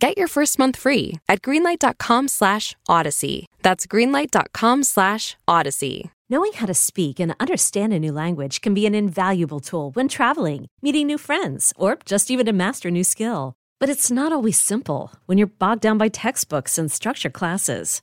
Get your first month free at greenlight.com slash odyssey. That's greenlight.com slash odyssey. Knowing how to speak and understand a new language can be an invaluable tool when traveling, meeting new friends, or just even to master a new skill. But it's not always simple when you're bogged down by textbooks and structure classes.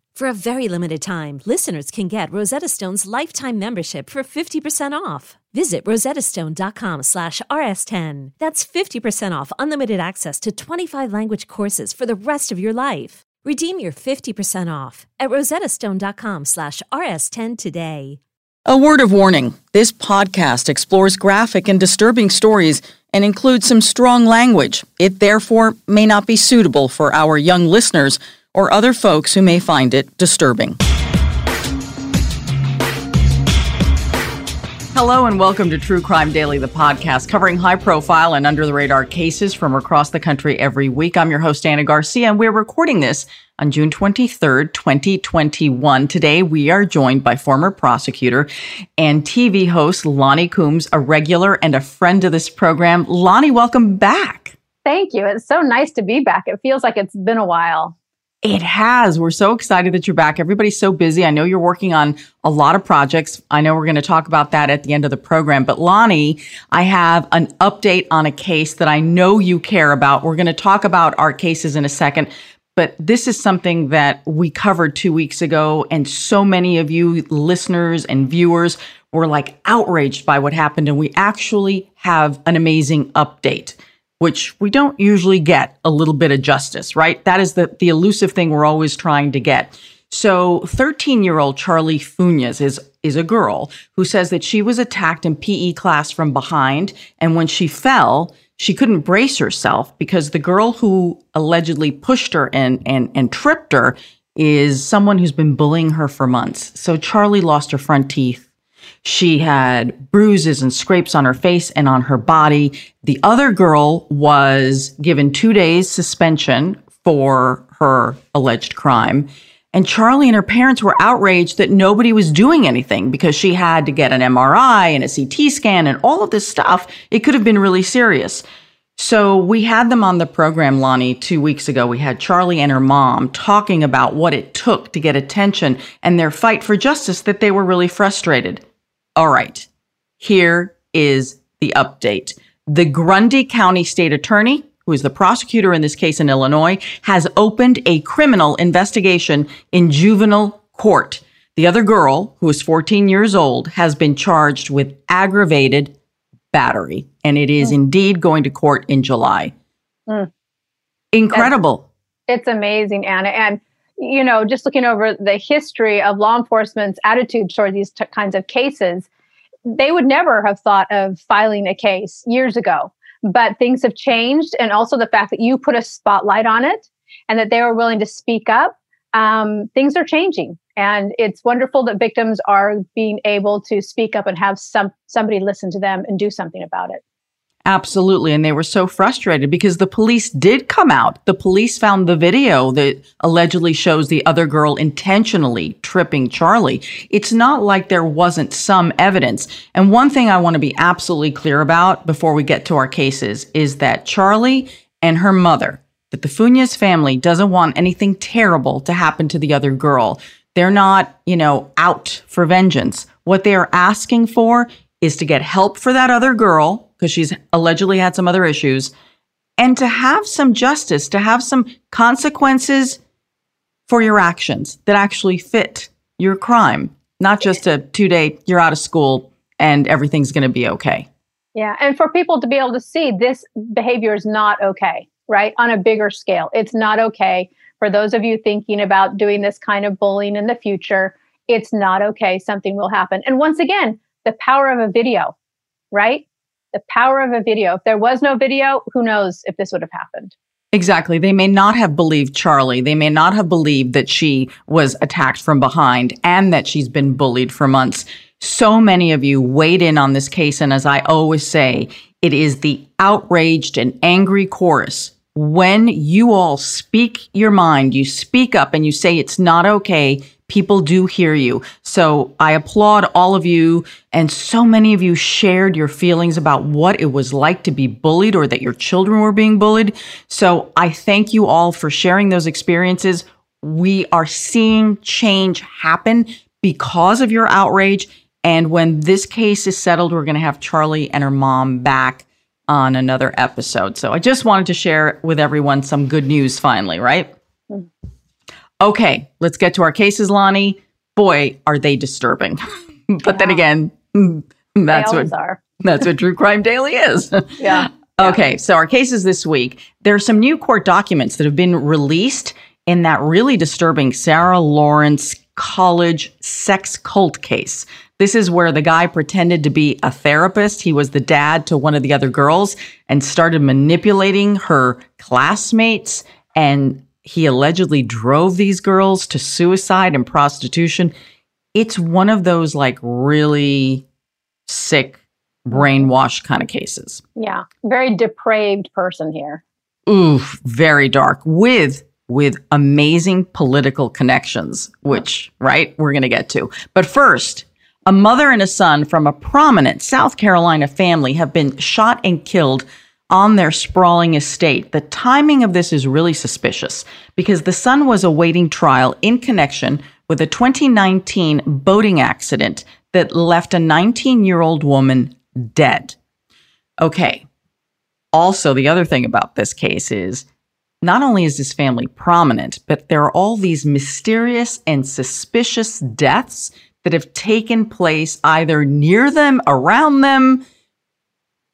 For a very limited time, listeners can get Rosetta Stone's lifetime membership for 50% off. Visit rosettastone.com slash rs10. That's 50% off unlimited access to 25 language courses for the rest of your life. Redeem your 50% off at rosettastone.com slash rs10 today. A word of warning. This podcast explores graphic and disturbing stories and includes some strong language. It therefore may not be suitable for our young listeners or other folks who may find it disturbing. Hello and welcome to True Crime Daily, the podcast covering high profile and under the radar cases from across the country every week. I'm your host, Ana Garcia, and we're recording this on June 23rd, 2021. Today, we are joined by former prosecutor and TV host Loni Coombs, a regular and a friend of this program. Loni, welcome back. Thank you. It's so nice to be back. It feels like it's been a while. It has. We're so excited that you're back. Everybody's so busy. I know you're working on a lot of projects. I know we're going to talk about that at the end of the program. But Loni, I have an update on a case that I know you care about. We're going to talk about our cases in a second. But this is something that we covered two weeks ago, and so many of you listeners and viewers were like outraged by what happened. And we actually have an amazing update which we don't usually get a little bit of justice, right? That is the, the elusive thing we're always trying to get. So 13 year old Charlie Funes is, is a girl who says that she was attacked in PE class from behind. And when she fell, she couldn't brace herself because the girl who allegedly pushed her and, and, and tripped her is someone who's been bullying her for months. So Charlie lost her front teeth she had bruises and scrapes on her face and on her body. The other girl was given two days suspension for her alleged crime. And Charlie and her parents were outraged that nobody was doing anything because she had to get an MRI and a CT scan and all of this stuff. It could have been really serious. So we had them on the program, Loni, two weeks ago. We had Charlie and her mom talking about what it took to get attention and their fight for justice, that they were really frustrated. All right, here is the update. The Grundy County State Attorney, who is the prosecutor in this case in Illinois, has opened a criminal investigation in juvenile court. The other girl, who is 14 years old, has been charged with aggravated battery, and it is mm. indeed going to court in July. Mm. Incredible. It's, it's amazing, Ana. And you know, just looking over the history of law enforcement's attitude toward these t- kinds of cases, they would never have thought of filing a case years ago. But things have changed. And also the fact that you put a spotlight on it and that they were willing to speak up, um, things are changing. And it's wonderful that victims are being able to speak up and have some somebody listen to them and do something about it. Absolutely. And they were so frustrated because the police did come out. The police found the video that allegedly shows the other girl intentionally tripping Charlie. It's not like there wasn't some evidence. And one thing I want to be absolutely clear about before we get to our cases is that Charlie and her mother, that the Funes family doesn't want anything terrible to happen to the other girl. They're not, you know, out for vengeance. What they are asking for is to get help for that other girl because she's allegedly had some other issues, and to have some justice, to have some consequences for your actions that actually fit your crime, not just a two day, you're out of school and everything's going to be okay. Yeah. And for people to be able to see this behavior is not okay, right? On a bigger scale, it's not okay. For those of you thinking about doing this kind of bullying in the future, it's not okay. Something will happen. And once again, the power of a video, right? The power of a video. If there was no video, who knows if this would have happened? Exactly. They may not have believed Charlie. They may not have believed that she was attacked from behind and that she's been bullied for months. So many of you weighed in on this case. And as I always say, it is the outraged and angry chorus. When you all speak your mind, you speak up and you say it's not okay people do hear you. So I applaud all of you. And so many of you shared your feelings about what it was like to be bullied or that your children were being bullied. So I thank you all for sharing those experiences. We are seeing change happen because of your outrage. And when this case is settled, we're going to have Charlie and her mom back on another episode. So I just wanted to share with everyone some good news finally, right? Mm-hmm. Okay, let's get to our cases, Loni. Boy, are they disturbing. but yeah. then again, mm, that's what are. that's what True Crime Daily is. yeah. Okay, so our cases this week. There are some new court documents that have been released in that really disturbing Sarah Lawrence college sex cult case. This is where the guy pretended to be a therapist. He was the dad to one of the other girls and started manipulating her classmates and he allegedly drove these girls to suicide and prostitution. It's one of those like really sick, brainwashed kind of cases. Yeah. Very depraved person here. Oof, very dark with with amazing political connections, which, right, we're going to get to. But first, a mother and a son from a prominent South Carolina family have been shot and killed on their sprawling estate. The timing of this is really suspicious because the son was awaiting trial in connection with a 2019 boating accident that left a 19 year old woman dead. Okay. Also, the other thing about this case is not only is this family prominent, but there are all these mysterious and suspicious deaths that have taken place either near them, around them,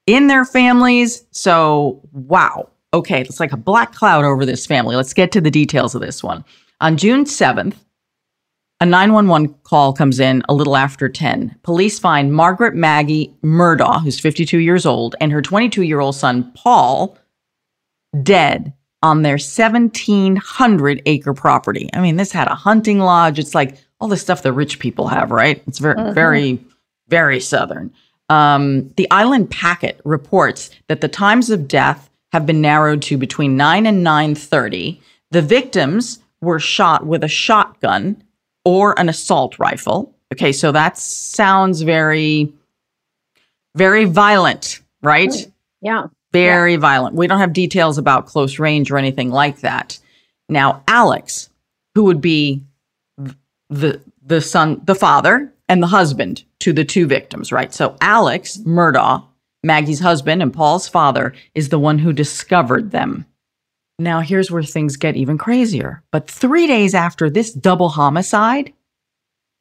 in their families. So, wow. Okay, it's like a black cloud over this family. Let's get to the details of this one. On June 7th, a 911 call comes in a little after 10. Police find Margaret Maggie Murdaugh, who's 52 years old, and her 22 year old son, Paul, dead on their 1,700 acre property. I mean, this had a hunting lodge. It's like all the stuff the rich people have, right? It's very, mm-hmm. very, very southern. Um, the Island Packet reports that the times of death have been narrowed to between 9 and 9:30. The victims were shot with a shotgun or an assault rifle. Okay, so that sounds very very violent, right? Mm, yeah. Very yeah. violent. We don't have details about close range or anything like that. Now, Alex, who would be the the son, the father and the husband to the two victims, right? So Alex Murdaugh, Maggie's husband and Paul's father, is the one who discovered them. Now, here's where things get even crazier. But three days after this double homicide,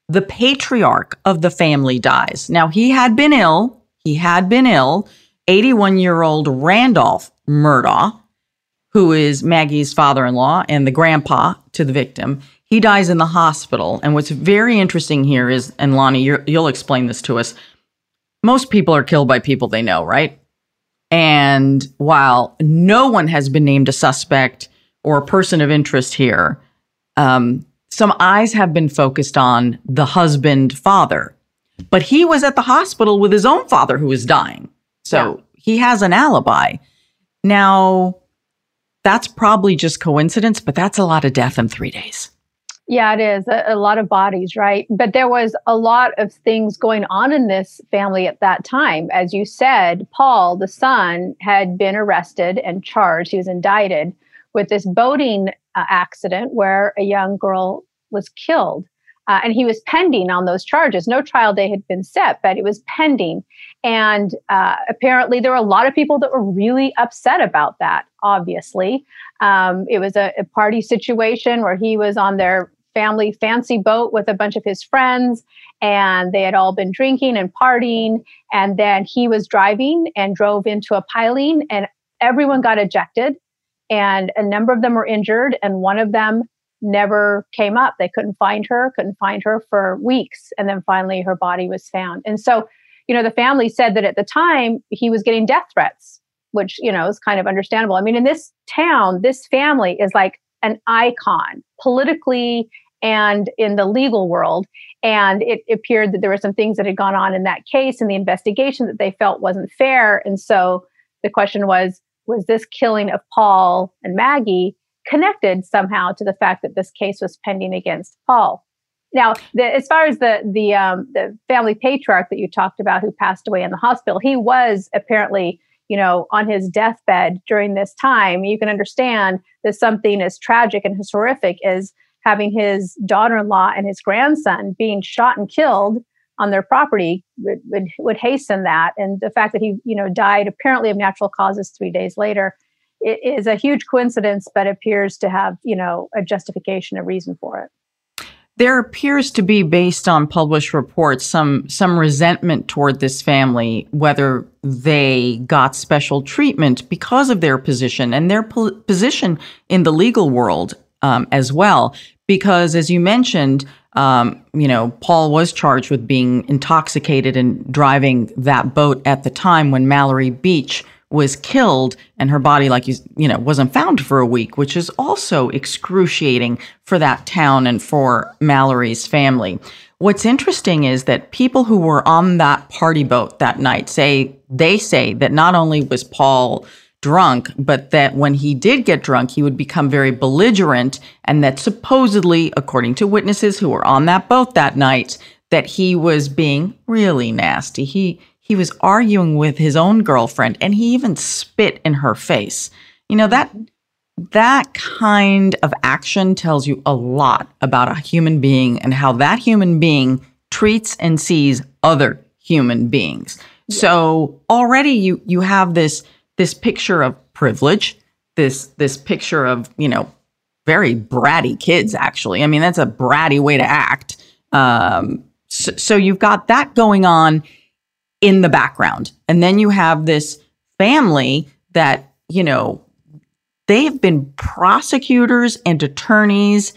the patriarch of the family dies. Now, he had been ill. He had been ill. 81 year old Randolph Murdaugh, who is Maggie's father in law and the grandpa to the victim, he dies in the hospital. And what's very interesting here is, and Loni, you'll explain this to us. Most people are killed by people they know, right? And while no one has been named a suspect or a person of interest here, um, some eyes have been focused on the husband father. But he was at the hospital with his own father who was dying. So yeah. he has an alibi. Now, that's probably just coincidence, but that's a lot of death in three days. Yeah, it is a, a, lot of bodies, right? But there was a lot of things going on in this family at that time. As you said, Paul, the son, had been arrested and charged. He was indicted with this boating uh, accident where a young girl was killed. Uh, and he was pending on those charges. No trial day had been set, but it was pending. And uh, apparently, there were a lot of people that were really upset about that, obviously. Um, it was a, a, party situation where he was on their family fancy boat with a bunch of his friends, and they had all been drinking and partying. And then he was driving and drove into a piling, and everyone got ejected. And a number of them were injured, and one of them never came up. They couldn't find her, couldn't find her for weeks. And then finally, her body was found. And so, you know, the family said that at the time he was getting death threats, which, you know, is kind of understandable. I mean, in this town, this family is like an icon politically and in the legal world. And it appeared that there were some things that had gone on in that case and the investigation that they felt wasn't fair. And so the question was was this killing of Paul and Maggie connected somehow to the fact that this case was pending against Paul? Now, the, as far as the the um, the family patriarch that you talked about, who passed away in the hospital, he was apparently, you know, on his deathbed during this time. You can understand that something as tragic and as horrific as having his daughter-in-law and his grandson being shot and killed on their property would, would, would hasten that. And the fact that he, you know, died apparently of natural causes three days later it is a huge coincidence, but appears to have, you know, a justification, a reason for it. There appears to be, based on published reports, some some resentment toward this family, whether they got special treatment because of their position and their po- position in the legal world um, as well. Because, as you mentioned, um, you know, Paul was charged with being intoxicated and driving that boat at the time when Mallory Beach was killed and her body like you you know wasn't found for a week which is also excruciating for that town and for Mallory's family what's interesting is that people who were on that party boat that night say they say that not only was Paul drunk but that when he did get drunk he would become very belligerent and that supposedly according to witnesses who were on that boat that night that he was being really nasty he he was arguing with his own girlfriend and he even spit in her face. You know, that that kind of action tells you a lot about a human being and how that human being treats and sees other human beings. Yeah. So already you you have this this picture of privilege, this this picture of, you know, very bratty kids actually. I mean, that's a bratty way to act. Um, so, so you've got that going on in the background. And then you have this family that, you know, they've been prosecutors and attorneys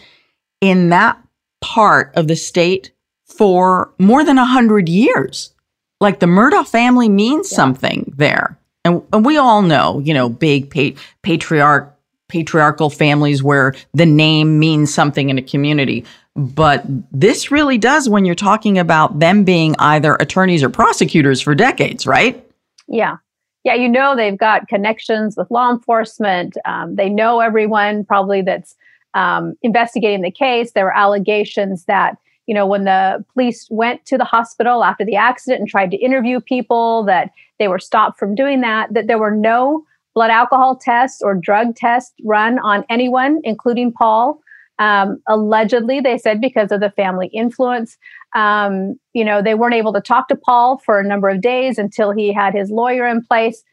in that part of the state for more than a hundred years. Like the Murdaugh family means yeah. something there. And, and, we all know, you know, big pa- patriarch patriarchal families where the name means something in a community. But this really does when you're talking about them being either attorneys or prosecutors for decades, right? Yeah. Yeah, you know, they've got connections with law enforcement. Um, they know everyone probably that's um, investigating the case. There were allegations that, you know, when the police went to the hospital after the accident and tried to interview people, that they were stopped from doing that, that there were no blood alcohol tests or drug tests run on anyone, including Paul. Um, allegedly, they said because of the family influence. Um, you know, they weren't able to talk to Paul for a number of days until he had his lawyer in place.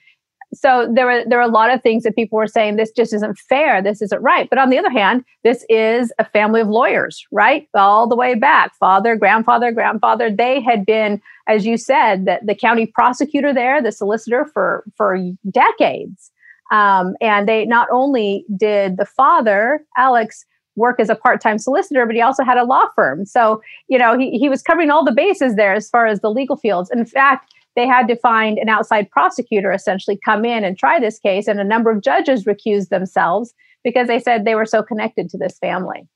So there were there were a lot of things that people were saying this just isn't fair, this isn't right. But on the other hand, this is a family of lawyers, right? All the way back, father, grandfather, grandfather. They had been, as you said, that the county prosecutor there, the solicitor for for decades. Um, and they not only did the father, Alex, work as a part-time solicitor, but he also had a law firm. So, you know, he, he was covering all the bases there as far as the legal fields. In fact, they had to find an outside prosecutor essentially come in and try this case. And a number of judges recused themselves because they said they were so connected to this family.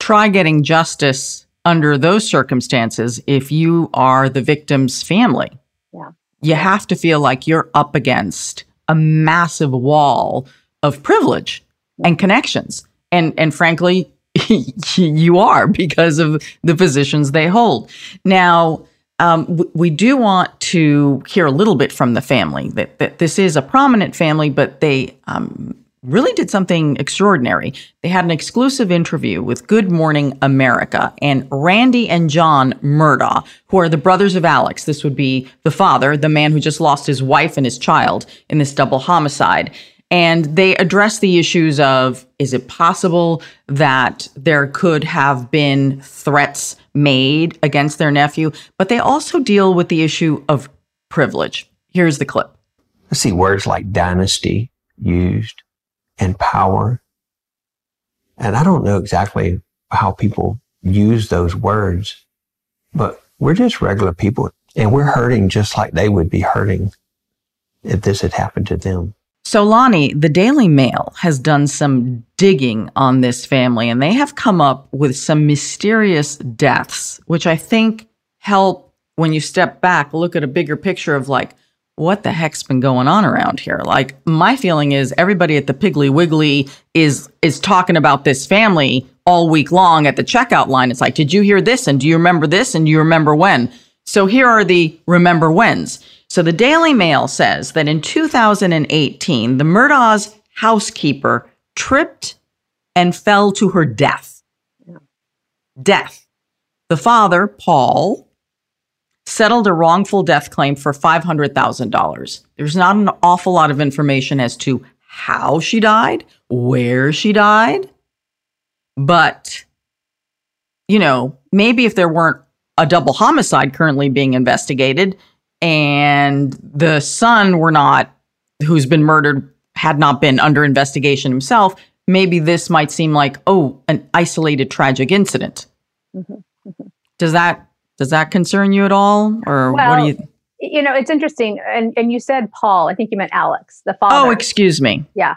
Try getting justice under those circumstances if you are the victim's family. Yeah. You have to feel like you're up against a massive wall of privilege and connections and and frankly you are because of the positions they hold now um, we do want to hear a little bit from the family that, that this is a prominent family but they um, really did something extraordinary. They had an exclusive interview with good morning america and randy and john murdaugh who are the brothers of alex. This would be the father the man who just lost his wife and his child in this double homicide And they address the issues of is it possible that there could have been threats made against their nephew? But they also deal with the issue of privilege. Here's the clip. I see words like dynasty used and power. And I don't know exactly how people use those words, but we're just regular people and we're hurting just like they would be hurting if this had happened to them. So, Loni, the Daily Mail has done some digging on this family, and they have come up with some mysterious deaths, which I think help when you step back, look at a bigger picture of like, what the heck's been going on around here? Like, my feeling is everybody at the Piggly Wiggly is is talking about this family all week long at the checkout line. It's like, did you hear this? And do you remember this? And do you remember when? So here are the remember whens. So the Daily Mail says that in 2018, the Murdaugh's housekeeper tripped and fell to her death. Yeah. Death. The father, Paul, settled a wrongful death claim for $500,000. There's not an awful lot of information as to how she died, where she died, but, you know, maybe if there weren't a double homicide currently being investigated, and the son were not, who's been murdered, had not been under investigation himself, maybe this might seem like, oh, an isolated tragic incident. Mm-hmm. Mm-hmm. Does that does that concern you at all, or well, what do you? You know, it's interesting, and and you said Paul. I think you meant Alex, the father. Oh, excuse me. Yeah,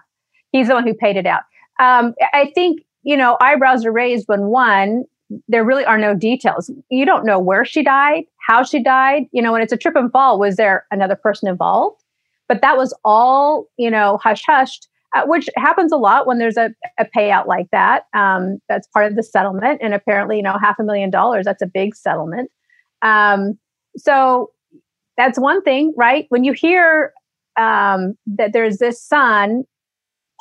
he's the one who paid it out. Um, I think you know eyebrows are raised when one there really are no details. You don't know where she died, how she died. You know, when it's a trip and fall, was there another person involved? But that was all, you know, hush hushed, uh, which happens a lot when there's a, a payout like that. Um, that's part of the settlement. And apparently, you know, half a million dollars, that's a big settlement. Um, so that's one thing, right? When you hear um, that there's this son,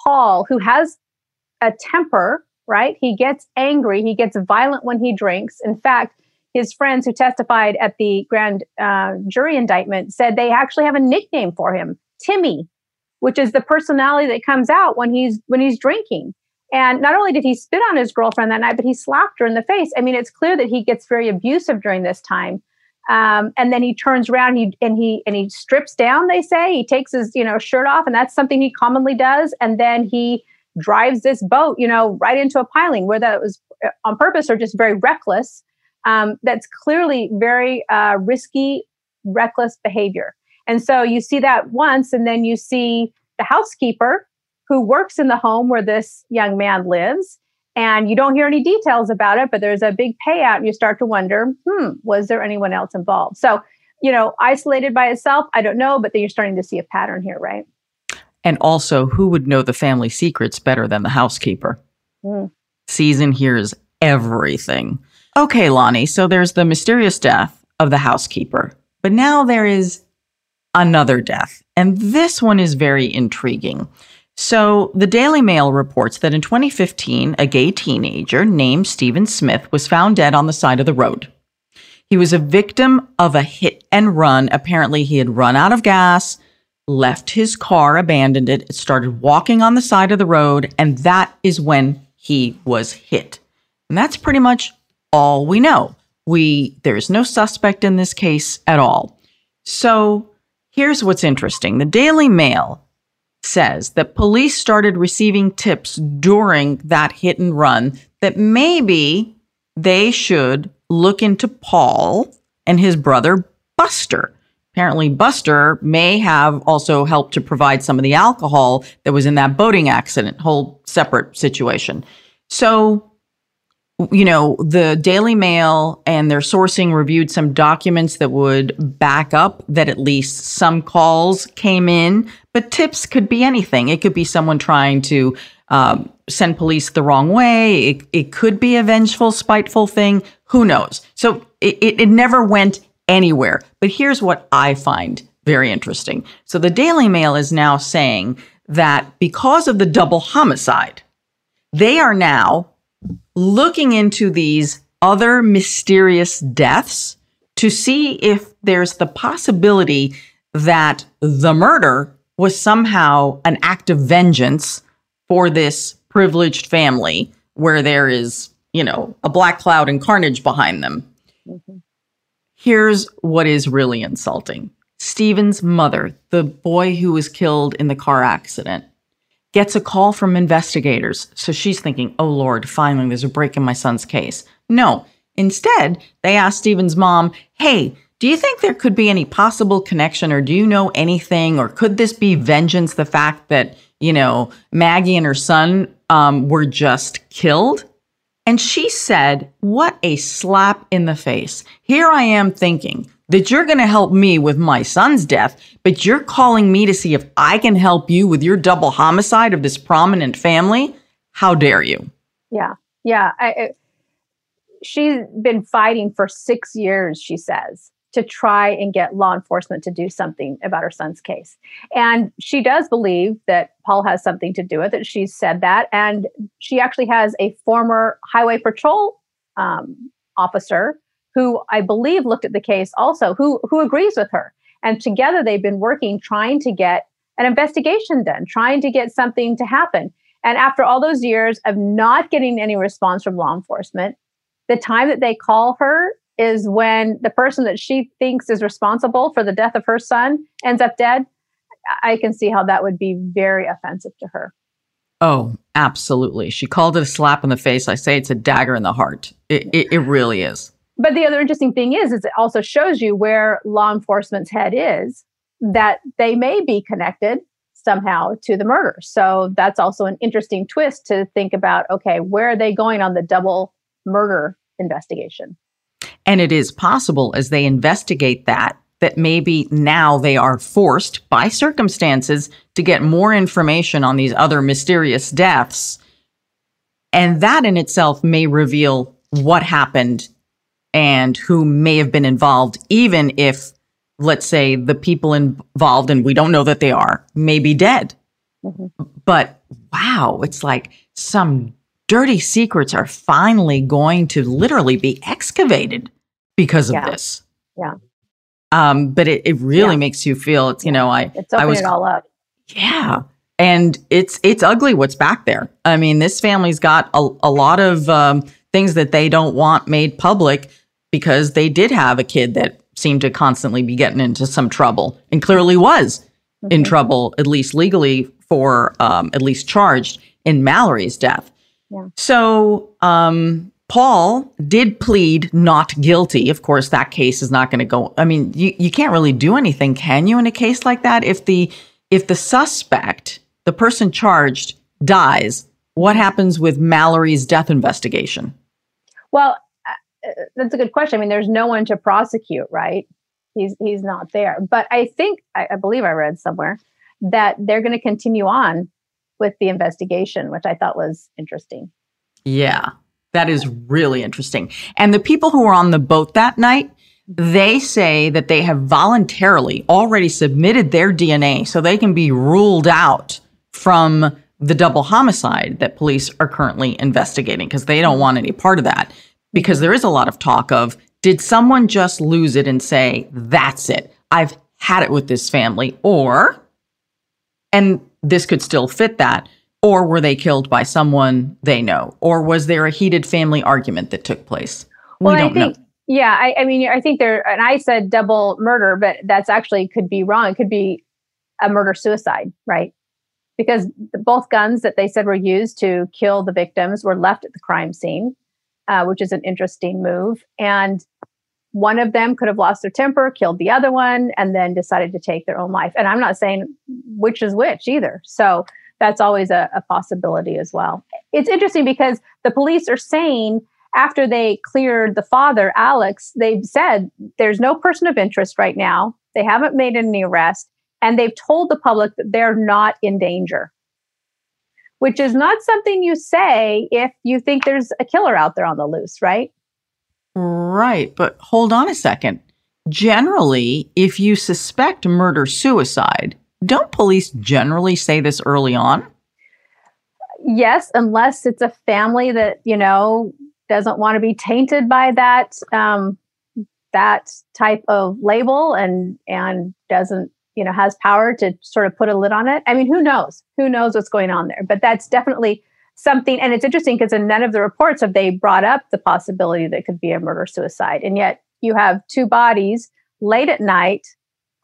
Paul, who has a temper right? He gets angry, he gets violent when he drinks. In fact, his friends who testified at the grand uh, jury indictment said they actually have a nickname for him, Timmy, which is the personality that comes out when he's when he's drinking. And not only did he spit on his girlfriend that night, but he slapped her in the face. I mean, it's clear that he gets very abusive during this time. Um, and then he turns around he, and he and he strips down. They say he takes his you know shirt off, and that's something he commonly does. And then he drives this boat, you know, right into a piling, whether that was uh, on purpose or just very reckless. Um, that's clearly very uh, risky, reckless behavior. And so you see that once, and then you see the housekeeper who works in the home where this young man lives. And you don't hear any details about it, but there's a big payout, and you start to wonder, hmm, was there anyone else involved? So, you know, isolated by itself, I don't know, but then you're starting to see a pattern here, right? And also, who would know the family secrets better than the housekeeper? Mm. Season hears everything. Okay, Loni, so there's the mysterious death of the housekeeper, but now there is another death. And this one is very intriguing. So, the Daily Mail reports that in 2015, a gay teenager named Stephen Smith was found dead on the side of the road. He was a victim of a hit and run. Apparently, he had run out of gas, left his car, abandoned it, started walking on the side of the road, and that is when he was hit. And that's pretty much all we know. We there's no suspect in this case at all. So, here's what's interesting. The Daily Mail says that police started receiving tips during that hit and run that maybe they should look into Paul and his brother Buster apparently Buster may have also helped to provide some of the alcohol that was in that boating accident, whole separate situation. So, you know, the Daily Mail and their sourcing reviewed some documents that would back up that at least some calls came in, but tips could be anything. It could be someone trying to um, send police the wrong way. It, it could be a vengeful, spiteful thing. Who knows? So it, it, it never went anywhere. But here's what I find very interesting. So the Daily Mail is now saying that because of the double homicide, they are now looking into these other mysterious deaths to see if there's the possibility that the murder was somehow an act of vengeance for this privileged family where there is, you know, a black cloud and carnage behind them. Mm-hmm. Here's what is really insulting Stephen's mother, the boy who was killed in the car accident, gets a call from investigators. So she's thinking, oh Lord, finally there's a break in my son's case. No, instead, they ask Stephen's mom, hey, do you think there could be any possible connection or do you know anything or could this be vengeance the fact that you know maggie and her son um, were just killed and she said what a slap in the face. Here i am thinking that you're going to help me with my son's death but you're calling me to see if i can help you with your double homicide of this prominent family? How dare you? Yeah. Yeah. I, she's been fighting for six years she says to try and get law enforcement to do something about her son's case. And she does believe that Paul has something to do with it. She's said that. And she actually has a former highway patrol um, officer who I believe looked at the case also, who, who agrees with her. And together they've been working trying to get an investigation done, trying to get something to happen. And after all those years of not getting any response from law enforcement, the time that they call her is when the person that she thinks is responsible for the death of her son ends up dead. I can see how that would be very offensive to her. Oh, absolutely. She called it a slap in the face. I say it's a dagger in the heart. It, it, it really is. But the other interesting thing is, is it also shows you where law enforcement's head is, that they may be connected somehow to the murder. So that's also an interesting twist to think about. Okay, where are they going on the double murder investigation? And it is possible as they investigate that, that maybe now they are forced by circumstances to get more information on these other mysterious deaths. And that in itself may reveal what happened and who may have been involved, even if, let's say, the people involved, and we don't know that they are, may be dead. Mm-hmm. But wow, it's like some dirty secrets are finally going to literally be excavated because of yeah. this. Yeah. Um, but it, it really yeah. makes you feel it's, you know, I, it's I was, it all up. Yeah. And it's, it's ugly what's back there. I mean, this family's got a, a lot of, um, things that they don't want made public because they did have a kid that seemed to constantly be getting into some trouble and clearly was mm-hmm. in trouble, at least legally for, um, at least charged in Mallory's death. Yeah. So, um, Paul did plead not guilty. Of course, that case is not going to go. I mean, you, you can't really do anything, can you, in a case like that? If the if the suspect, the person charged, dies, what happens with Mallory's death investigation? Well, uh, that's a good question. I mean, there's no one to prosecute, right? He's he's not there. But I think I, I believe I read somewhere that they're going to continue on with the investigation, which I thought was interesting. Yeah, that is really interesting. And the people who were on the boat that night, they say that they have voluntarily already submitted their DNA so they can be ruled out from the double homicide that police are currently investigating because they don't want any part of that. Because there is a lot of talk of did someone just lose it and say, that's it, I've had it with this family? Or, and this could still fit that, or were they killed by someone they know? Or was there a heated family argument that took place? Well, we don't think, know. Yeah, I, I, mean, I think there, and I said double murder, but that's actually could be wrong. It could be a murder suicide, right? Because both guns that they said were used to kill the victims were left at the crime scene, uh, which is an interesting move. And one of them could have lost their temper, killed the other one, and then decided to take their own life. And I'm not saying which is which either. So that's always a, a possibility as well. It's interesting because the police are saying after they cleared the father, Alex, they've said there's no person of interest right now. They haven't made any arrest, and they've told the public that they're not in danger, which is not something you say if you think there's a killer out there on the loose, right? Right. But hold on a second. Generally, if you suspect murder suicide, don't police generally say this early on? Yes, unless it's a family that, you know, doesn't want to be tainted by that um, that type of label and and doesn't you know, has power to sort of put a lid on it. I mean, who knows? Who knows what's going on there? But that's definitely something. And it's interesting because in none of the reports have they brought up the possibility that could be a murder suicide. And yet you have two bodies late at night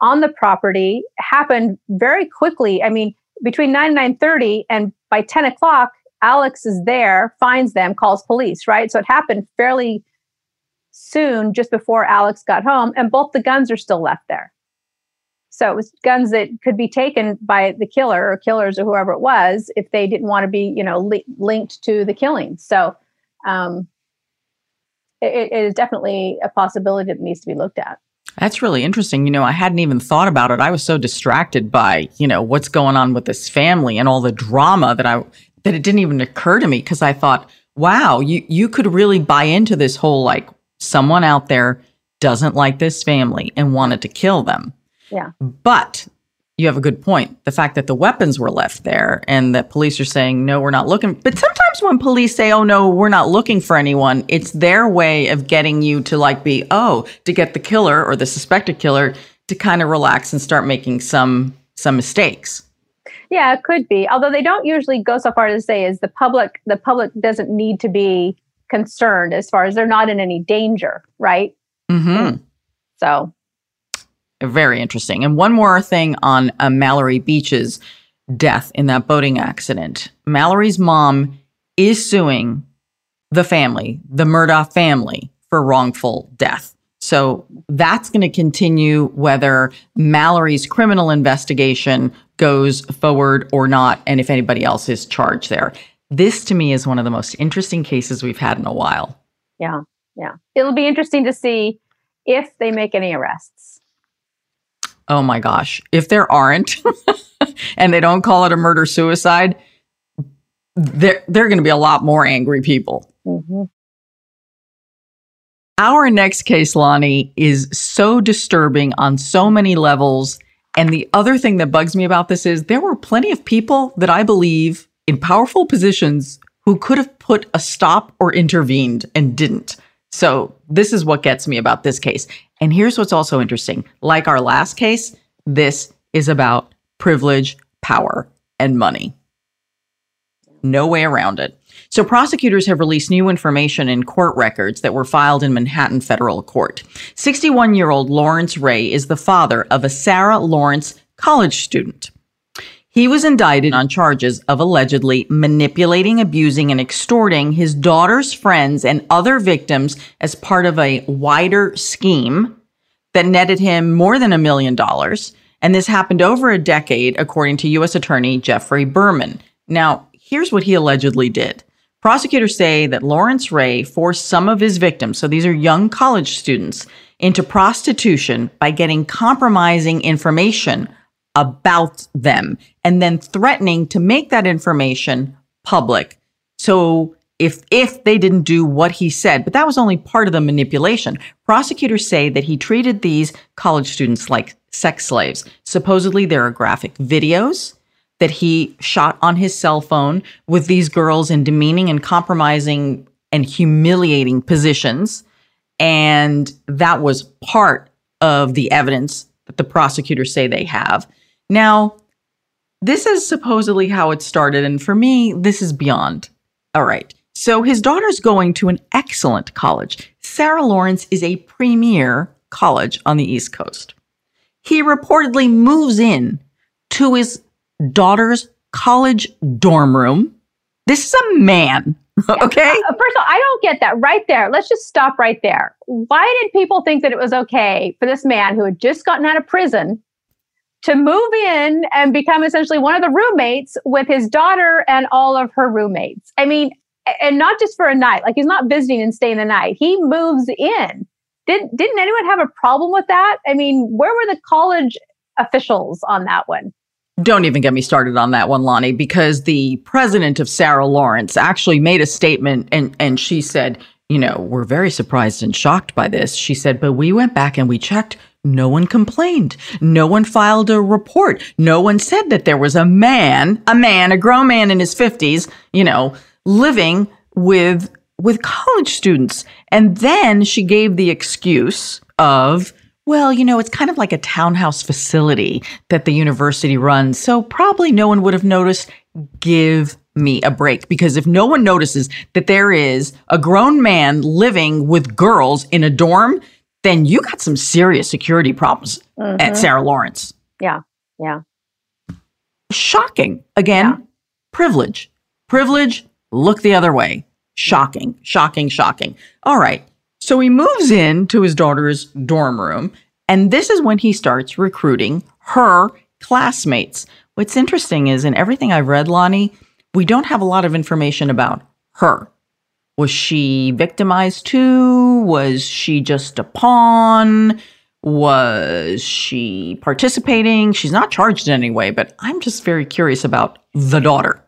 on the property happened very quickly. I mean, between 9 and 9.30 and by 10 o'clock, Alex is there, finds them, calls police, right? So it happened fairly soon, just before Alex got home, and both the guns are still left there. So it was guns that could be taken by the killer or killers or whoever it was if they didn't want to be, you know, li- linked to the killing. So um, it, it is definitely a possibility that needs to be looked at. That's really interesting. You know, I hadn't even thought about it. I was so distracted by, you know, what's going on with this family and all the drama that I that it didn't even occur to me because I thought, wow, you you could really buy into this whole like someone out there doesn't like this family and wanted to kill them. Yeah. But you have a good point. The fact that the weapons were left there and that police are saying, no, we're not looking. But sometimes when police say, oh, no, we're not looking for anyone, it's their way of getting you to like be, oh, to get the killer or the suspected killer to kind of relax and start making some some mistakes. Yeah, it could be. Although they don't usually go so far as to say is the public the public doesn't need to be concerned as far as they're not in any danger, right? Mm-hmm. So very interesting. And one more thing on uh, Mallory Beach's death in that boating accident. Mallory's mom is suing the family, the Murdaugh family, for wrongful death. So that's going to continue whether Mallory's criminal investigation goes forward or not, and if anybody else is charged there. This to me is one of the most interesting cases we've had in a while. Yeah, yeah. It'll be interesting to see if they make any arrests. Oh my gosh. If there aren't and they don't call it a murder suicide, there, there are going to be a lot more angry people. Mm-hmm. Our next case, Loni, is so disturbing on so many levels. And the other thing that bugs me about this is there were plenty of people that I believe in powerful positions who could have put a stop or intervened and didn't. So, this is what gets me about this case. And here's what's also interesting like our last case, this is about privilege, power, and money. No way around it. So, prosecutors have released new information in court records that were filed in Manhattan federal court. 61 year old Lawrence Ray is the father of a Sarah Lawrence college student. He was indicted on charges of allegedly manipulating, abusing, and extorting his daughter's friends and other victims as part of a wider scheme that netted him more than a million dollars. And this happened over a decade, according to U.S. Attorney Geoffrey Berman. Now, here's what he allegedly did. Prosecutors say that Lawrence Ray forced some of his victims, so these are young college students, into prostitution by getting compromising information about them and then threatening to make that information public. So if if they didn't do what he said, but that was only part of the manipulation. Prosecutors say that he treated these college students like sex slaves. Supposedly there are graphic videos that he shot on his cell phone with these girls in demeaning and compromising and humiliating positions. And that was part of the evidence that the prosecutors say they have. Now, this is supposedly how it started. And for me, this is beyond. All right. So his daughter's going to an excellent college. Sarah Lawrence is a premier college on the East Coast. He reportedly moves in to his daughter's college dorm room. This is a man, okay? Uh, first of all, I don't get that right there. Let's just stop right there. Why did people think that it was okay for this man who had just gotten out of prison to move in and become essentially one of the roommates with his daughter and all of her roommates. I mean, and not just for a night, like he's not visiting and staying the night. He moves in. Did didn't anyone have a problem with that? I mean, where were the college officials on that one? Don't even get me started on that one, Loni, because the president of Sarah Lawrence actually made a statement and and she said, you know, we're very surprised and shocked by this. She said, but we went back and we checked no one complained. No one filed a report. No one said that there was a man, a man, a grown man in his 50s, you know, living with with college students. And then she gave the excuse of, well, you know, it's kind of like a townhouse facility that the university runs. So probably no one would have noticed. Give me a break because if no one notices that there is a grown man living with girls in a dorm, then you got some serious security problems mm-hmm. at Sarah Lawrence. Yeah. Yeah. Shocking. Again, yeah. privilege. Privilege, look the other way. Shocking, shocking, shocking. All right. So he moves in to his daughter's dorm room, and this is when he starts recruiting her classmates. What's interesting is in everything I've read, Loni, we don't have a lot of information about her. Was she victimized too? Was she just a pawn? Was she participating? She's not charged in any way, but I'm just very curious about the daughter.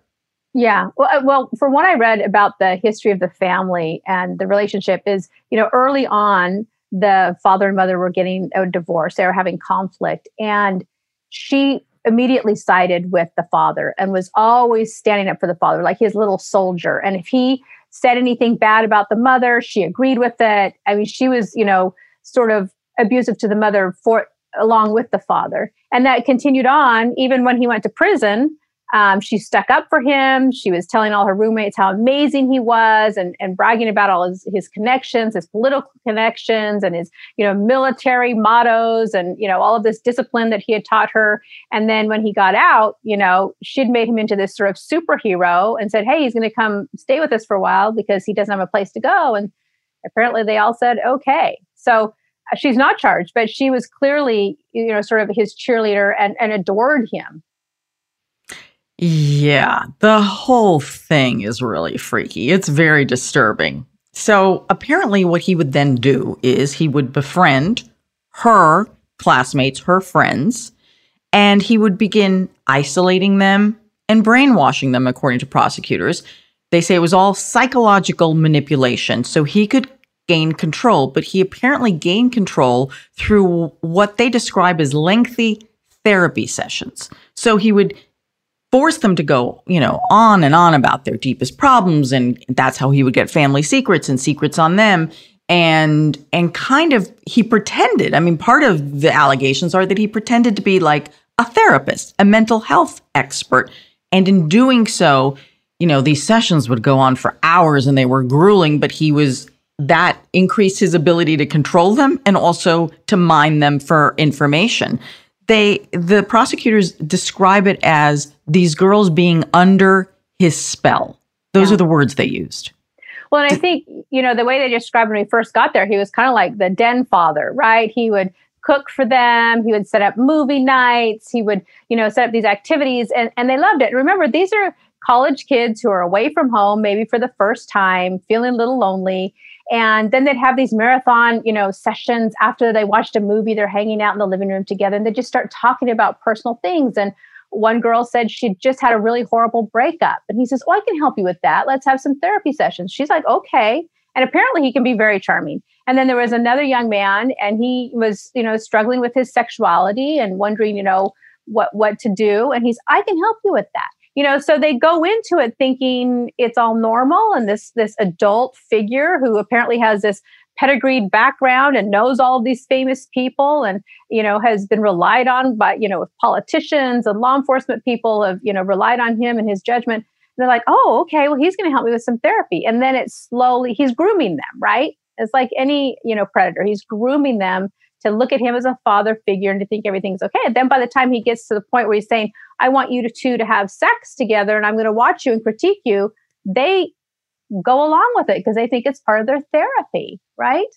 Yeah. Well, uh, well, from what I read about the history of the family and the relationship is, you know, early on, the father and mother were getting a divorce. They were having conflict. And she immediately sided with the father and was always standing up for the father, like his little soldier. And if he said anything bad about the mother, she agreed with it. I mean, she was, you know, sort of abusive to the mother for along with the father. And that continued on even when he went to prison um, she stuck up for him. She was telling all her roommates how amazing he was and, and bragging about all his, his connections, his political connections and his, you know, military mottos and, you know, all of this discipline that he had taught her. And then when he got out, you know, she'd made him into this sort of superhero and said, Hey, he's going to come stay with us for a while because he doesn't have a place to go. And apparently they all said, okay. So uh, she's not charged, but she was clearly, you know, sort of his cheerleader and, and adored him. Yeah, the whole thing is really freaky. It's very disturbing. So apparently, what he would then do is he would befriend her classmates, her friends, and he would begin isolating them and brainwashing them, according to prosecutors. They say it was all psychological manipulation. So he could gain control, but he apparently gained control through what they describe as lengthy therapy sessions. So he would force them to go, you know, on and on about their deepest problems. And that's how he would get family secrets and secrets on them. And, and kind of, he pretended, I mean, part of the allegations are that he pretended to be like a therapist, a mental health expert. And in doing so, you know, these sessions would go on for hours and they were grueling, but he was that increased his ability to control them and also to mine them for information they the prosecutors describe it as these girls being under his spell. Those yeah. are the words they used. Well, and I think, you know, the way they described when we first got there, he was kind of like the den father, right? He would cook for them, he would set up movie nights, he would, you know, set up these activities and, and they loved it. Remember, these are college kids who are away from home, maybe for the first time, feeling a little lonely. And then they'd have these marathon, you know, sessions after they watched a movie. They're hanging out in the living room together and they just start talking about personal things. And one girl said she just had a really horrible breakup. And he says, Oh, I can help you with that. Let's have some therapy sessions. She's like, Okay. And apparently he can be very charming. And then there was another young man and he was, you know, struggling with his sexuality and wondering, you know, what what to do. And he's, I can help you with that you know so they go into it thinking it's all normal and this this adult figure who apparently has this pedigreed background and knows all of these famous people and you know has been relied on by you know politicians and law enforcement people have you know relied on him and his judgment. And they're like oh okay well he's going to help me with some therapy. And then it's slowly he's grooming them right? It's like any you know predator. He's grooming them to look at him as a father figure and to think everything's okay. And then by the time he gets to the point where he's saying, I want you to two to have sex together and I'm going to watch you and critique you, they go along with it because they think it's part of their therapy, right?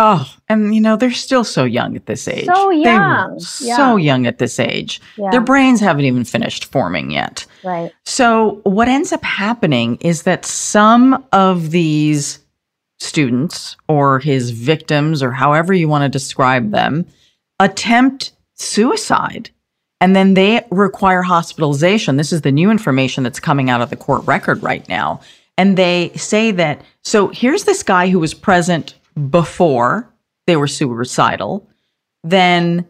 Oh, and you know, they're still so young at this age. So young. Yeah. So young at this age. Yeah. Their brains haven't even finished forming yet. Right. So, what ends up happening is that some of these students or his victims or however you want to describe them attempt suicide and then they require hospitalization. This is the new information that's coming out of the court record right now. And they say that so here's this guy who was present before they were suicidal. Then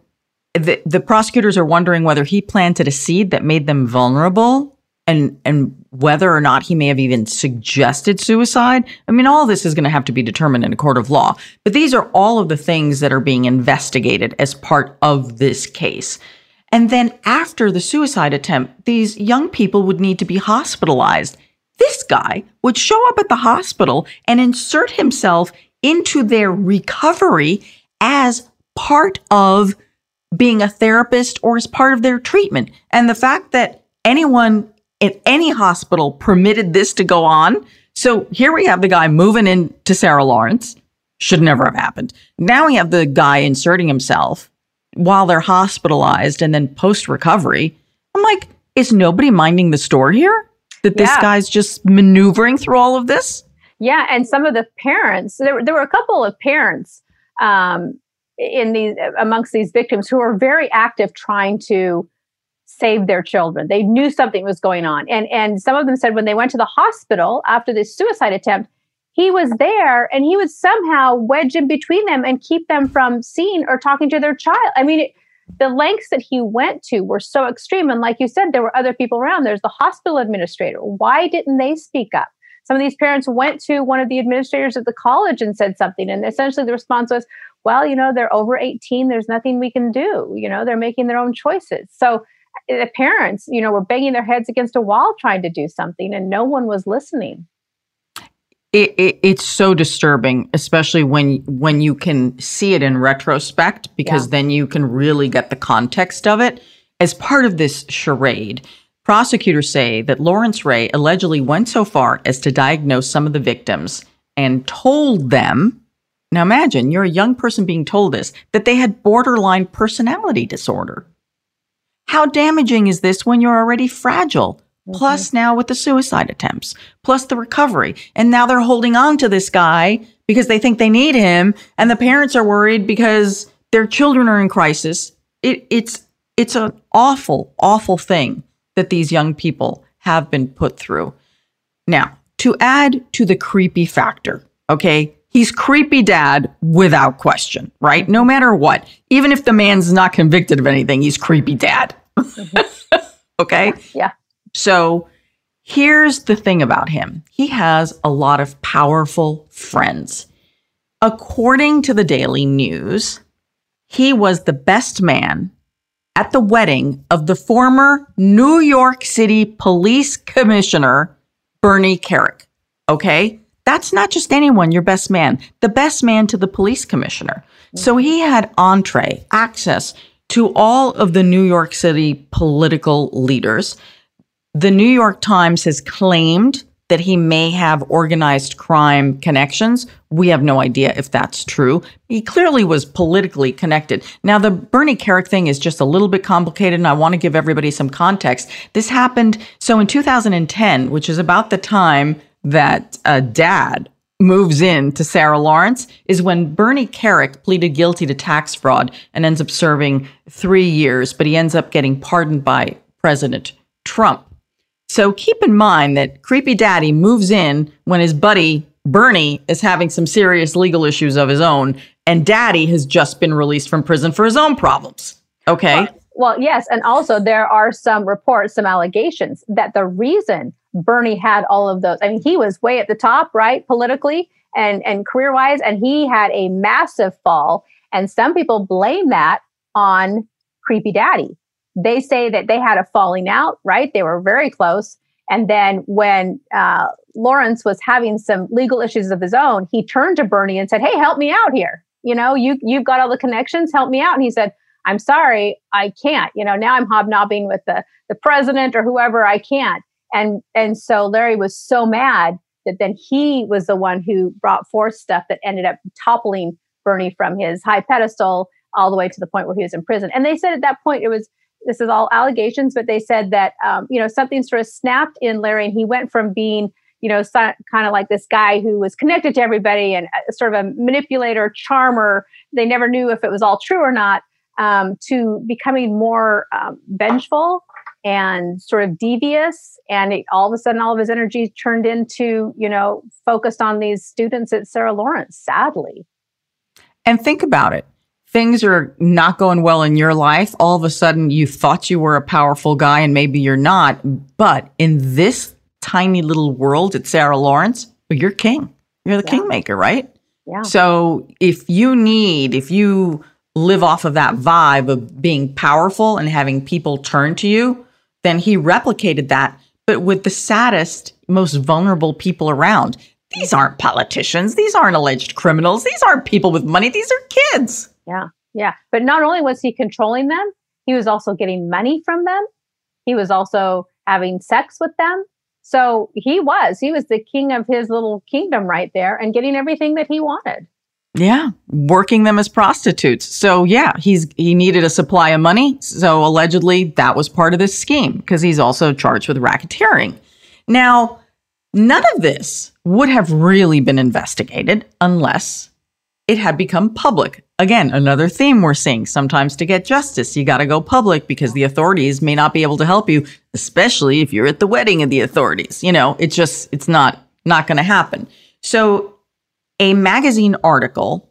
the, the prosecutors are wondering whether he planted a seed that made them vulnerable and and whether or not he may have even suggested suicide. I mean, all this is going to have to be determined in a court of law. But these are all of the things that are being investigated as part of this case. And then after the suicide attempt, these young people would need to be hospitalized. This guy would show up at the hospital and insert himself into their recovery as part of being a therapist or as part of their treatment. And the fact that anyone at any hospital permitted this to go on. So here we have the guy moving in to Sarah Lawrence. Should never have happened. Now we have the guy inserting himself while they're hospitalized and then post recovery. I'm like, is nobody minding the store here? That this yeah. guy's just maneuvering through all of this? Yeah, and some of the parents, there, there were a couple of parents um, in these amongst these victims who were very active trying to save their children. They knew something was going on. And and some of them said when they went to the hospital after this suicide attempt, he was there and he would somehow wedge in between them and keep them from seeing or talking to their child. I mean, the lengths that he went to were so extreme. And like you said, there were other people around. There's the hospital administrator. Why didn't they speak up? Some of these parents went to one of the administrators at the college and said something. And essentially the response was, well, you know, they're over 18. There's nothing we can do. You know, they're making their own choices. So eh, the parents, you know, were banging their heads against a wall trying to do something and no one was listening. It, it, it's so disturbing, especially when when you can see it in retrospect, because yeah. then you can really get the context of it. As part of this charade, prosecutors say that Lawrence Ray allegedly went so far as to diagnose some of the victims and told them. Now imagine you're a young person being told this that they had borderline personality disorder. How damaging is this when you're already fragile? Mm-hmm. Plus, now with the suicide attempts, plus the recovery. And now they're holding on to this guy because they think they need him. And the parents are worried because their children are in crisis. It, it's, it's an awful, awful thing that these young people have been put through. Now, to add to the creepy factor, okay, he's creepy dad without question, right? No matter what. Even if the man's not convicted of anything, he's creepy dad. Mm-hmm. okay? Yeah. So here's the thing about him he has a lot of powerful friends. According to the Daily News, he was the best man at the wedding of the former New York City Police Commissioner, Bernie Kerik. Okay? That's not just anyone, your best man, the best man to the police commissioner. So he had entree, access to all of the New York City political leaders. The New York Times has claimed that he may have organized crime connections. We have no idea if that's true. He clearly was politically connected. Now, the Bernie Kerik thing is just a little bit complicated, and I want to give everybody some context. This happened so in 2010, which is about the time that a dad moves in to Sarah Lawrence is when Bernie Kerik pleaded guilty to tax fraud and ends up serving three years, but he ends up getting pardoned by President Trump. So keep in mind that Creepy Daddy moves in when his buddy Bernie is having some serious legal issues of his own, and Daddy has just been released from prison for his own problems. Okay. Well, well yes. And also, there are some reports, some allegations that the reason Bernie had all of those. I mean, he was way at the top, right, politically and and career wise, and he had a massive fall. And some people blame that on Creepy Daddy. They say that they had a falling out, right? They were very close. And then when uh, Lawrence was having some legal issues of his own, he turned to Bernie and said, "Hey, help me out here. You know, you you've got all the connections. Help me out." And he said, "I'm sorry, I can't. You know, now I'm hobnobbing with the the president or whoever. I can't." And and so Larry was so mad that then he was the one who brought forth stuff that ended up toppling Bernie from his high pedestal all the way to the point where he was in prison. And they said at that point it was this is all allegations, but they said that um, you know something sort of snapped in Larry, and he went from being you know so, kind of like this guy who was connected to everybody and uh, sort of a manipulator, charmer. They never knew if it was all true or not. Um, to becoming more um, vengeful and sort of devious and it, all of a sudden all of his energy turned into you know focused on these students at sarah lawrence sadly and think about it things are not going well in your life, all of a sudden you thought you were a powerful guy and maybe you're not. But in this tiny little world at Sarah Lawrence, you're king. You're the Yeah. kingmaker, right? Yeah. So if you need, if you live off of that vibe of being powerful and having people turn to you, then he replicated that, but with the saddest, most vulnerable people around. These aren't politicians. These aren't alleged criminals. These aren't people with money. These are kids. Yeah. Yeah. But not only was he controlling them, he was also getting money from them. He was also having sex with them. So he was, he was the king of his little kingdom right there and getting everything that he wanted. Yeah, working them as prostitutes. So yeah, he's he needed a supply of money. So allegedly that was part of this scheme because he's also charged with racketeering. Now, none of this would have really been investigated unless it had become public. Again, another theme we're seeing. Sometimes to get justice, you got to go public because the authorities may not be able to help you, especially if you're at the wedding of the authorities. You know, it's just it's not not going to happen. So a magazine article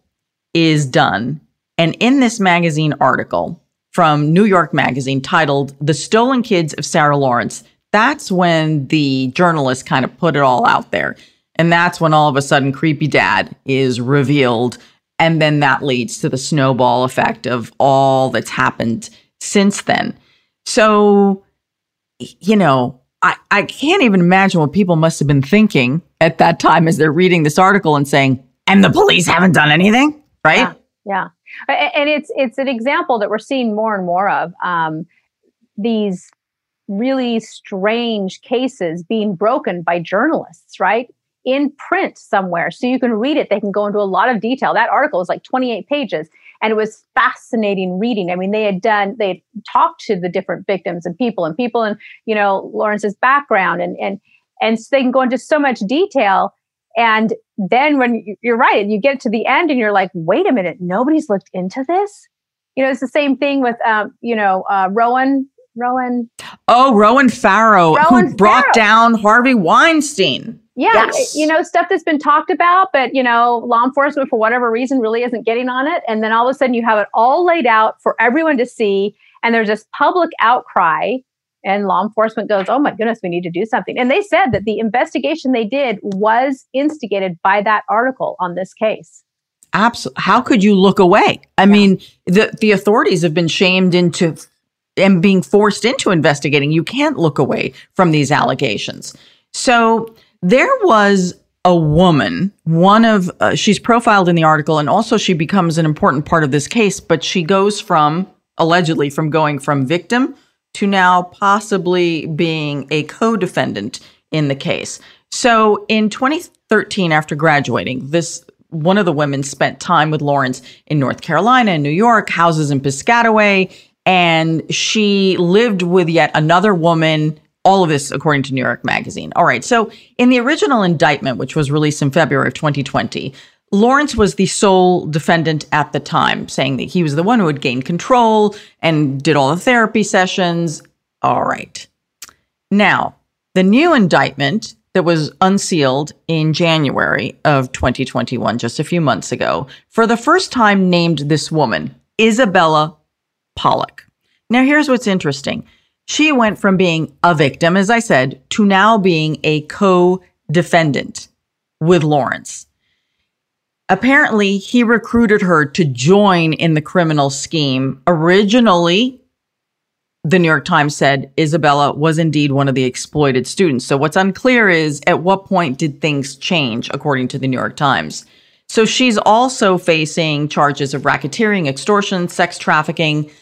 is done. And in this magazine article from New York Magazine titled The Stolen Kids of Sarah Lawrence, that's when the journalist kind of put it all out there. And that's when all of a sudden Creepy Dad is revealed. And then that leads to the snowball effect of all that's happened since then. So, you know, I, I can't even imagine what people must have been thinking at that time as they're reading this article and saying, and the police haven't done anything, right? Yeah. Yeah. And it's it's an example that we're seeing more and more of um, these really strange cases being broken by journalists, right? In print somewhere. So you can read it. They can go into a lot of detail. That article is like 28 pages and it was fascinating reading. I mean, they had done, they had talked to the different victims and people and people in, you know, Lawrence's background and, and, and so they can go into so much detail. And then when you- you're right, you get to the end and you're like, wait a minute, nobody's looked into this. You know, it's the same thing with, um, you know, uh, Ronan, Ronan. Oh, Ronan Farrow, Ronan who brought down Harvey Weinstein. Yeah, Yes. you know, stuff that's been talked about, but you know, law enforcement for whatever reason really isn't getting on it. And then all of a sudden you have it all laid out for everyone to see. And there's this public outcry. And law enforcement goes, Oh my goodness, we need to do something. And they said that the investigation they did was instigated by that article on this case. Absolutely. How could you look away? I mean, the, the authorities have been shamed into and being forced into investigating. You can't look away from these allegations. So there was a woman, one of, uh, she's profiled in the article, and also she becomes an important part of this case, but she goes from, allegedly, from going from victim to now possibly being a co defendant in the case. So in 2013, after graduating, this one of the women spent time with Lawrence in North Carolina and New York, houses in Piscataway, and she lived with yet another woman. All of this according to New York Magazine. All right. So in the original indictment, which was released in February of 2020, Lawrence was the sole defendant at the time, saying that he was the one who had gained control and did all the therapy sessions. All right. Now, the new indictment that was unsealed in January of 2021, just a few months ago, for the first time named this woman, Isabella Pollok. Now, here's what's interesting. She went from being a victim, as I said, to now being a co defendant with Lawrence. Apparently, he recruited her to join in the criminal scheme. Originally, the New York Times said Isabella was indeed one of the exploited students. So, what's unclear is at what point did things change, according to the New York Times? So, she's also facing charges of racketeering, extortion, sex trafficking.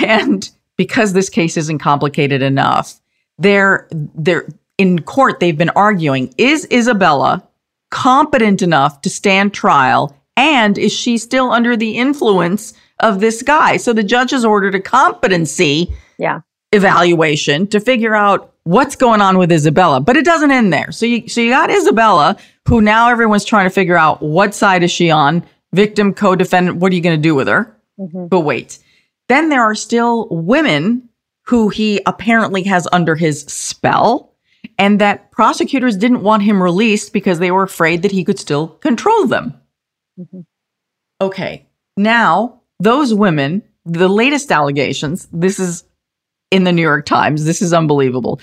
And because this case isn't complicated enough, they're, they're in court, they've been arguing is Isabella competent enough to stand trial? And is she still under the influence of this guy? So the judge has ordered a competency Yeah. evaluation to figure out what's going on with Isabella, but it doesn't end there. So you so you got Isabella, who now everyone's trying to figure out what side is she on, victim, co-defendant, what are you going to do with her? Mm-hmm. But wait. Then there are still women who he apparently has under his spell and that prosecutors didn't want him released because they were afraid that he could still control them. Mm-hmm. Okay. now those women, the latest allegations, this is in the New York Times. This is unbelievable.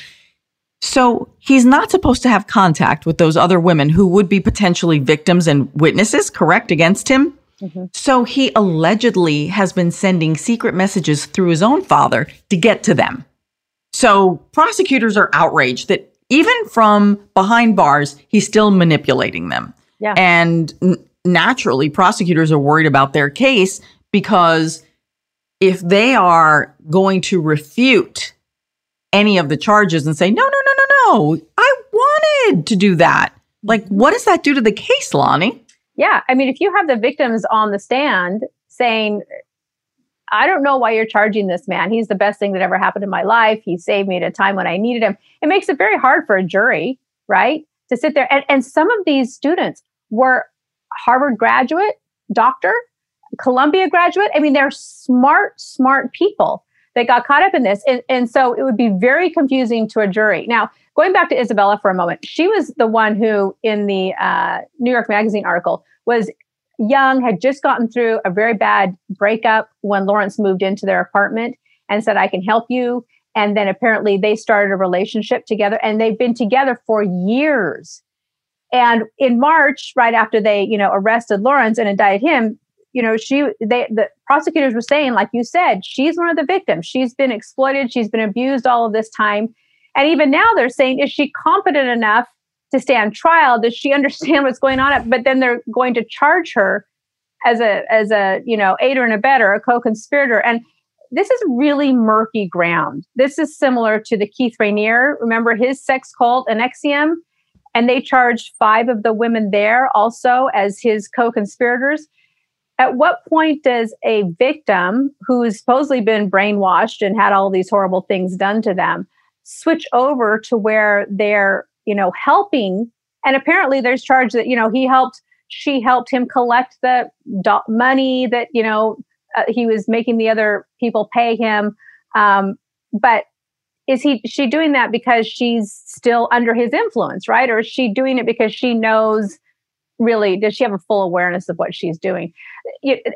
So he's not supposed to have contact with those other women who would be potentially victims and witnesses, correct, against him. Mm-hmm. So he allegedly has been sending secret messages through his own father to get to them. So prosecutors are outraged that even from behind bars, he's still manipulating them. Yeah. And n- naturally, prosecutors are worried about their case because if they are going to refute any of the charges and say, no, no, no, no, no, I wanted to do that. Like, what does that do to the case, Loni? Yeah. I mean, if you have the victims on the stand saying, I don't know why you're charging this man. He's the best thing that ever happened in my life. He saved me at a time when I needed him. It makes it very hard for a jury, right? To sit there. And, and some of these students were Harvard graduate, doctor, Columbia graduate. I mean, they're smart, smart people that got caught up in this. And, and so it would be very confusing to a jury. Now, going back to Isabella for a moment, she was the one who, in the uh, New York Magazine article, was young, had just gotten through a very bad breakup when Lawrence moved into their apartment and said, I can help you. And then apparently they started a relationship together and they've been together for years. And in March, right after they, you know, arrested Lawrence and indicted him, you know, she they the prosecutors were saying, like you said, she's one of the victims. She's been exploited, she's been abused all of this time. And even now they're saying, is she competent enough to stand trial? Does she understand what's going on? But then they're going to charge her as a as a you know aider and abettor, a co-conspirator. And this is really murky ground. This is similar to the Keith Raniere. Remember his sex cult, NXIVM? And they charged five of the women there also as his co-conspirators at what point does a victim who's supposedly been brainwashed and had all these horrible things done to them switch over to where they're you know helping. And apparently there's charge that you know he helped she helped him collect the do- money that you know uh, he was making the other people pay him. Um, but is he she doing that because she's still under his influence right? Or is she doing it because she knows really does she have a full awareness of what she's doing?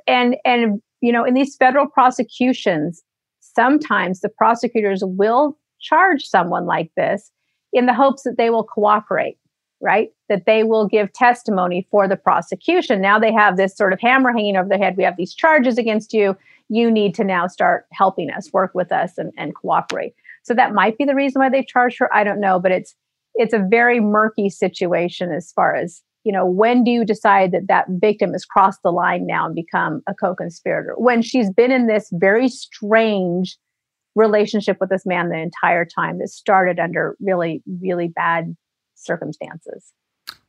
And and you know in these federal prosecutions sometimes the prosecutors will charge someone like this in the hopes that they will cooperate right? That they will give testimony for the prosecution. Now they have this sort of hammer hanging over their head. We have these charges against you. You need to now start helping us work with us and, and cooperate. So that might be the reason why they've charged her. I don't know but it's it's a very murky situation as far as you know, when do you decide that that victim has crossed the line now and become a co-conspirator? When she's been in this very strange relationship with this man the entire time that started under really, really bad circumstances.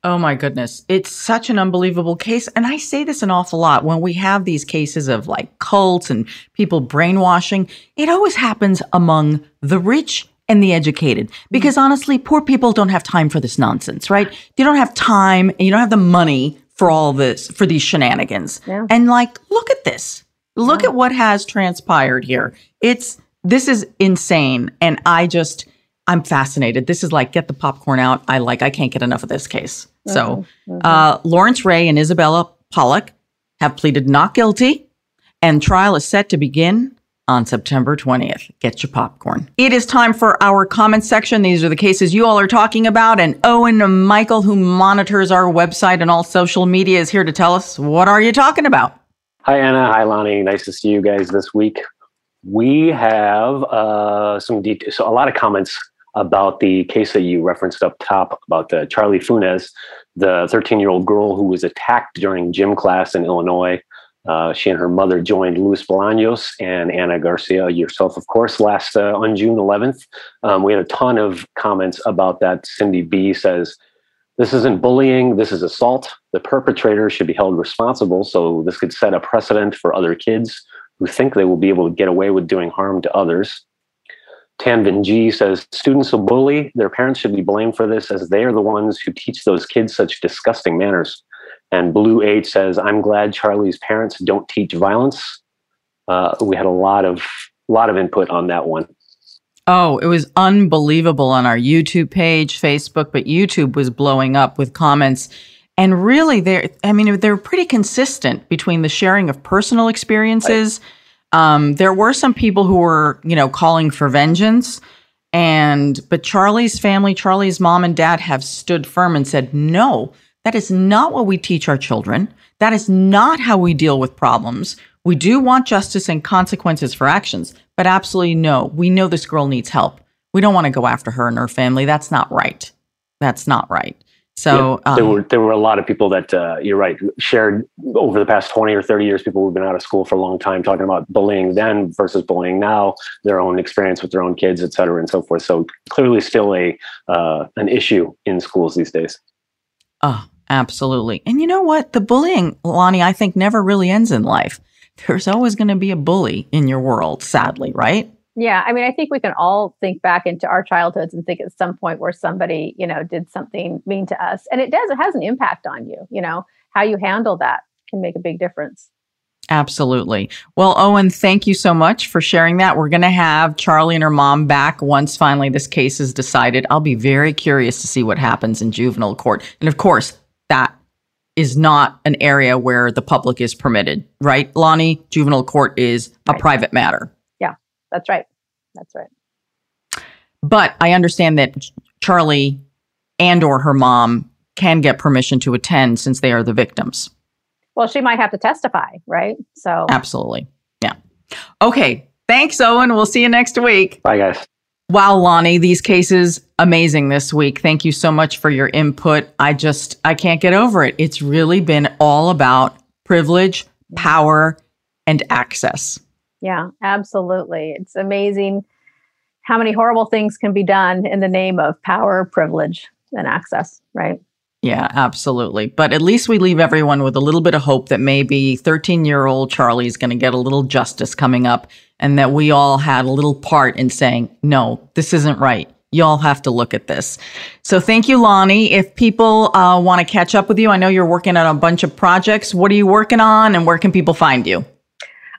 Oh my goodness. It's such an unbelievable case. And I say this an awful lot when we have these cases of like cults and people brainwashing. It always happens among the rich and the educated. Mm. Because honestly, poor people don't have time for this nonsense, right? They don't have time and you don't have the money for all this, for these shenanigans. Yeah. And like, look at this. Look yeah. at what has transpired here. It's, this is insane. And I just, I'm fascinated. This is like, get the popcorn out. I like, I can't get enough of this case. Mm-hmm. So, mm-hmm. uh, Lawrence Ray and Isabella Pollok have pleaded not guilty and trial is set to begin on September 20th. Get your popcorn. It is time for our comment section. These are the cases you all are talking about. And Owen Michael, who monitors our website and all social media, is here to tell us what are you talking about? Hi, Ana. Hi, Loni. Nice to see you guys this week. We have uh, some details, so a lot of comments about the case that you referenced up top about the Charlie Funes, the 13 year old girl who was attacked during gym class in Illinois. Uh, she and her mother joined Luis Bolaños and Ana Garcia, yourself, of course, last uh, on June 11th. Um, we had a ton of comments about that. Cindy B says, This isn't bullying, this is assault. The perpetrator should be held responsible. So this could set a precedent for other kids who think they will be able to get away with doing harm to others. Tanvin G says, Students will bully, their parents should be blamed for this as they are the ones who teach those kids such disgusting manners. And Blue Eight says, "I'm glad Charlie's parents don't teach violence." Uh, we had a lot of lot of input on that one. Oh, it was unbelievable on our YouTube page, Facebook, but YouTube was blowing up with comments. And really, they're, I mean, they're pretty consistent between the sharing of personal experiences. Right. Um, there were some people who were, you know, calling for vengeance. And, but Charlie's family, Charlie's mom and dad have stood firm and said, no, that is not what we teach our children. That is not how we deal with problems. We do want justice and consequences for actions, but absolutely no. We know this girl needs help. We don't want to go after her and her family. That's not right. That's not right. So yeah, there um, were there were a lot of people that uh, you're right shared over the past twenty or thirty years. People who've been out of school for a long time talking about bullying then versus bullying now, their own experience with their own kids, et cetera, and so forth. So clearly, still a uh, an issue in schools these days. Oh, absolutely. And you know what? The bullying, Loni, I think never really ends in life. There's always going to be a bully in your world, sadly, right? Yeah, I mean, I think we can all think back into our childhoods and think at some point where somebody, you know, did something mean to us. And it does, it has an impact on you, you know, how you handle that can make a big difference. Absolutely. Well, Owen, thank you so much for sharing that. We're going to have Charlie and her mom back once finally this case is decided. I'll be very curious to see what happens in juvenile court. And of course, that is not an area where the public is permitted, right? Loni, juvenile court is a right. private matter. Yeah, that's right. That's right. But I understand that Charlie and or her mom can get permission to attend since they are the victims. Well, she might have to testify, right? So Absolutely. Yeah. Okay. Thanks, Owen. We'll see you next week. Bye, guys. Wow, Loni, these cases amazing this week. Thank you so much for your input. I just I can't get over it. It's really been all about privilege, power, and access. Yeah, absolutely. It's amazing how many horrible things can be done in the name of power, privilege, and access, right? Yeah, absolutely. But at least we leave everyone with a little bit of hope that maybe 13 year old Charlie is going to get a little justice coming up and that we all had a little part in saying, no, this isn't right. Y'all have to look at this. So thank you, Loni. If people uh, want to catch up with you, I know you're working on a bunch of projects. What are you working on and where can people find you?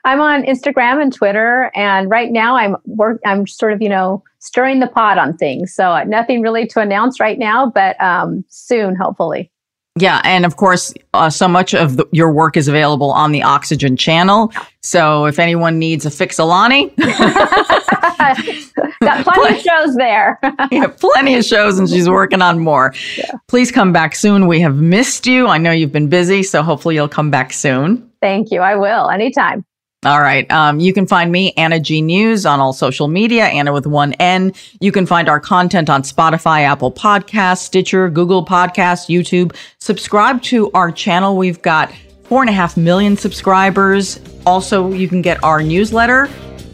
I'm on Instagram and Twitter, and right now I'm work. I'm sort of you know stirring the pot on things. So uh, nothing really to announce right now, but um, soon, hopefully. Yeah, and of course, uh, so much of the, your work is available on the Oxygen channel. So if anyone needs a fix-a-Loni, got plenty of shows there. yeah, plenty of shows, and she's working on more. Yeah. Please come back soon. We have missed you. I know you've been busy, so hopefully you'll come back soon. Thank you. I will anytime. All right. Um, you can find me, Ana G News, on all social media, Ana with one N. You can find our content on Spotify, Apple Podcasts, Stitcher, Google Podcasts, YouTube. Subscribe to our channel. We've got four and a half million subscribers. Also, you can get our newsletter.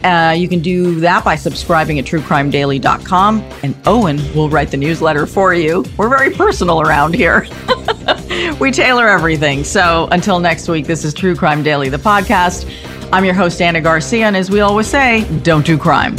Uh, you can do that by subscribing at truecrimedaily.com, and Owen will write the newsletter for you. We're very personal around here. we tailor everything. So until next week, this is True Crime Daily, the podcast. I'm your host, Ana Garcia, and as we always say, don't do crime.